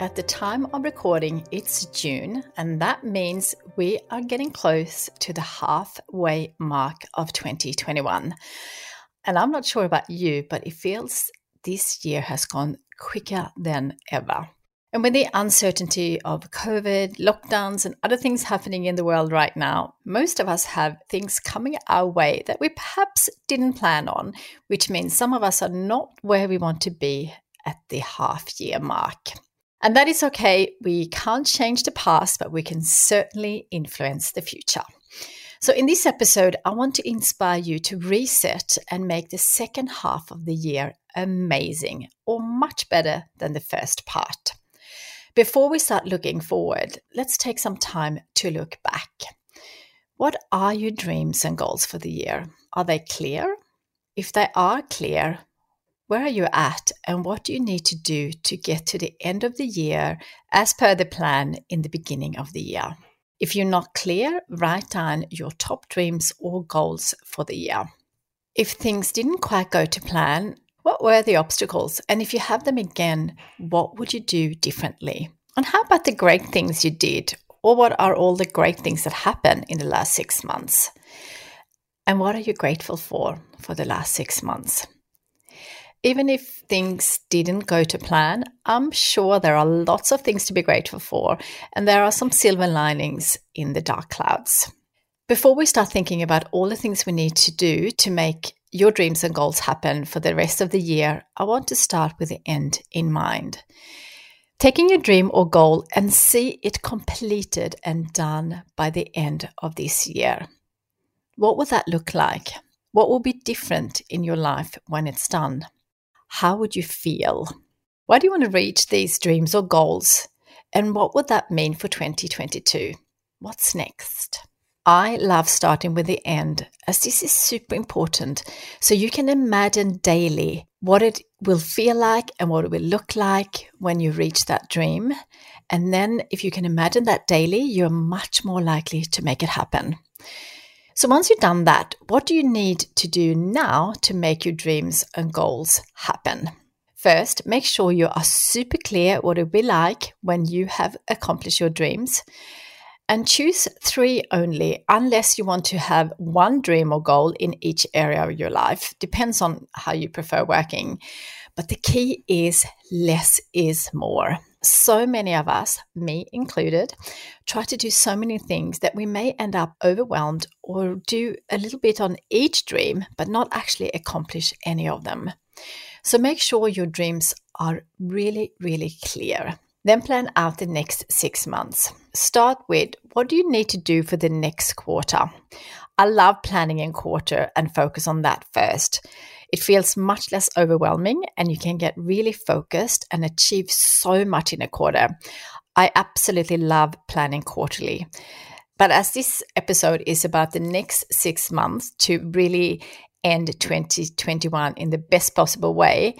At the time of recording, it's June, and that means we are getting close to the halfway mark of 2021. And I'm not sure about you, but it feels this year has gone quicker than ever. And with the uncertainty of COVID, lockdowns, and other things happening in the world right now, most of us have things coming our way that we perhaps didn't plan on, which means some of us are not where we want to be at the half year mark. And that is okay. We can't change the past, but we can certainly influence the future. So, in this episode, I want to inspire you to reset and make the second half of the year amazing or much better than the first part. Before we start looking forward, let's take some time to look back. What are your dreams and goals for the year? Are they clear? If they are clear, where are you at and what do you need to do to get to the end of the year as per the plan in the beginning of the year? If you're not clear, write down your top dreams or goals for the year. If things didn't quite go to plan, what were the obstacles? And if you have them again, what would you do differently? And how about the great things you did? Or what are all the great things that happened in the last six months? And what are you grateful for for the last six months? Even if things didn't go to plan, I'm sure there are lots of things to be grateful for, and there are some silver linings in the dark clouds. Before we start thinking about all the things we need to do to make your dreams and goals happen for the rest of the year, I want to start with the end in mind. Taking your dream or goal and see it completed and done by the end of this year. What will that look like? What will be different in your life when it's done? How would you feel? Why do you want to reach these dreams or goals? And what would that mean for 2022? What's next? I love starting with the end as this is super important. So you can imagine daily what it will feel like and what it will look like when you reach that dream. And then if you can imagine that daily, you're much more likely to make it happen. So once you've done that, what do you need to do now to make your dreams and goals happen? First, make sure you are super clear what it will be like when you have accomplished your dreams. And choose three only, unless you want to have one dream or goal in each area of your life. Depends on how you prefer working. But the key is less is more so many of us, me included, try to do so many things that we may end up overwhelmed or do a little bit on each dream, but not actually accomplish any of them. So make sure your dreams are really, really clear. Then plan out the next six months. Start with what do you need to do for the next quarter? I love planning in quarter and focus on that first. It feels much less overwhelming and you can get really focused and achieve so much in a quarter. I absolutely love planning quarterly. But as this episode is about the next six months to really end 2021 in the best possible way,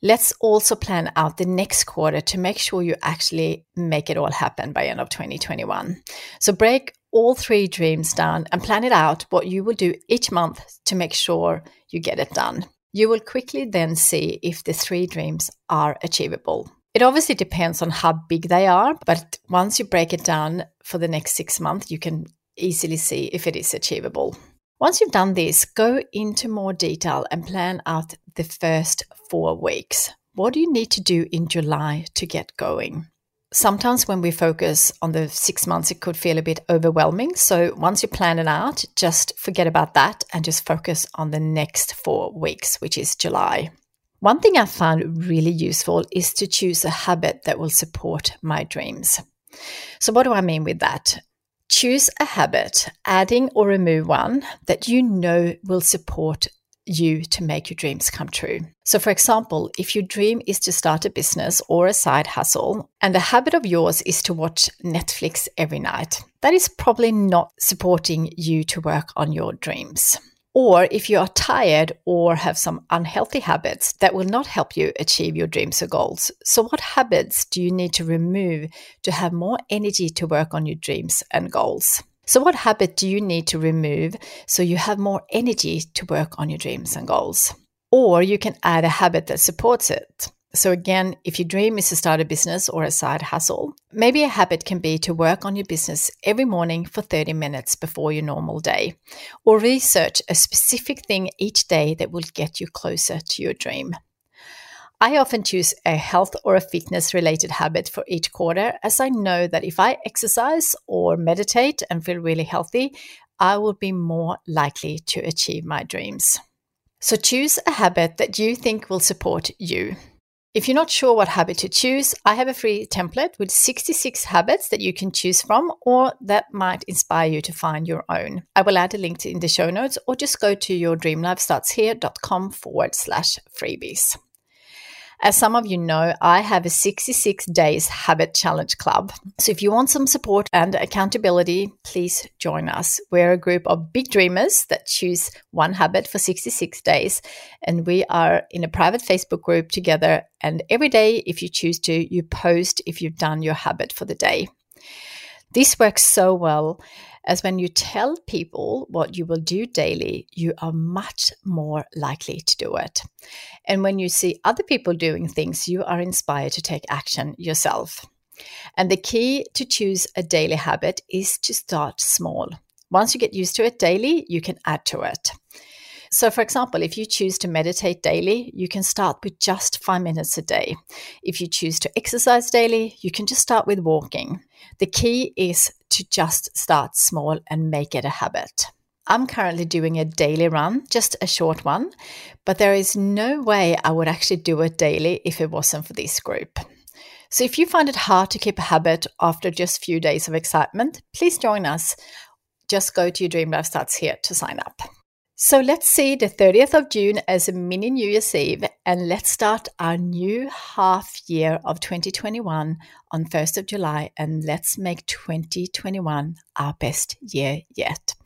Let's also plan out the next quarter to make sure you actually make it all happen by end of 2021. So break all three dreams down and plan it out what you will do each month to make sure you get it done. You will quickly then see if the three dreams are achievable. It obviously depends on how big they are, but once you break it down for the next six months, you can easily see if it is achievable. Once you've done this, go into more detail and plan out the first four weeks. What do you need to do in July to get going? Sometimes when we focus on the six months, it could feel a bit overwhelming. So once you plan it out, just forget about that and just focus on the next four weeks, which is July. One thing I found really useful is to choose a habit that will support my dreams. So, what do I mean with that? Choose a habit, adding or remove one that you know will support you to make your dreams come true. So, for example, if your dream is to start a business or a side hustle, and a habit of yours is to watch Netflix every night, that is probably not supporting you to work on your dreams. Or if you are tired or have some unhealthy habits that will not help you achieve your dreams or goals. So, what habits do you need to remove to have more energy to work on your dreams and goals? So, what habit do you need to remove so you have more energy to work on your dreams and goals? Or you can add a habit that supports it. So, again, if your dream is to start a business or a side hustle, maybe a habit can be to work on your business every morning for 30 minutes before your normal day, or research a specific thing each day that will get you closer to your dream. I often choose a health or a fitness related habit for each quarter, as I know that if I exercise or meditate and feel really healthy, I will be more likely to achieve my dreams. So choose a habit that you think will support you. If you're not sure what habit to choose, I have a free template with 66 habits that you can choose from or that might inspire you to find your own. I will add a link in the show notes or just go to yourdreamlifestartshere.com forward slash freebies. As some of you know, I have a 66 days habit challenge club. So if you want some support and accountability, please join us. We're a group of big dreamers that choose one habit for 66 days. And we are in a private Facebook group together. And every day, if you choose to, you post if you've done your habit for the day. This works so well as when you tell people what you will do daily, you are much more likely to do it. And when you see other people doing things, you are inspired to take action yourself. And the key to choose a daily habit is to start small. Once you get used to it daily, you can add to it. So, for example, if you choose to meditate daily, you can start with just five minutes a day. If you choose to exercise daily, you can just start with walking. The key is to just start small and make it a habit. I'm currently doing a daily run, just a short one, but there is no way I would actually do it daily if it wasn't for this group. So if you find it hard to keep a habit after just a few days of excitement, please join us. Just go to your Dream Life Starts here to sign up. So let's see the 30th of June as a mini New Year's Eve and let's start our new half year of 2021 on 1st of July and let's make 2021 our best year yet.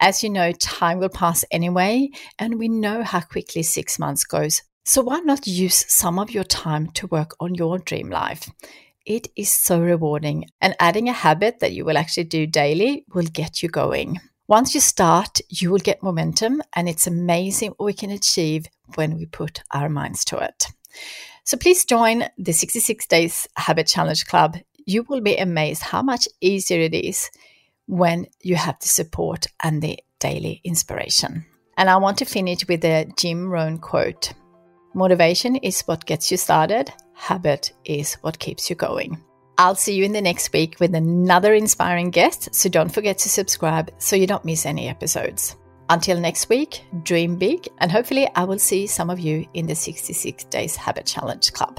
As you know, time will pass anyway and we know how quickly six months goes. So why not use some of your time to work on your dream life? It is so rewarding and adding a habit that you will actually do daily will get you going. Once you start, you will get momentum, and it's amazing what we can achieve when we put our minds to it. So please join the 66 Days Habit Challenge Club. You will be amazed how much easier it is when you have the support and the daily inspiration. And I want to finish with a Jim Rohn quote Motivation is what gets you started, habit is what keeps you going. I'll see you in the next week with another inspiring guest, so don't forget to subscribe so you don't miss any episodes. Until next week, dream big, and hopefully, I will see some of you in the 66 Days Habit Challenge Club.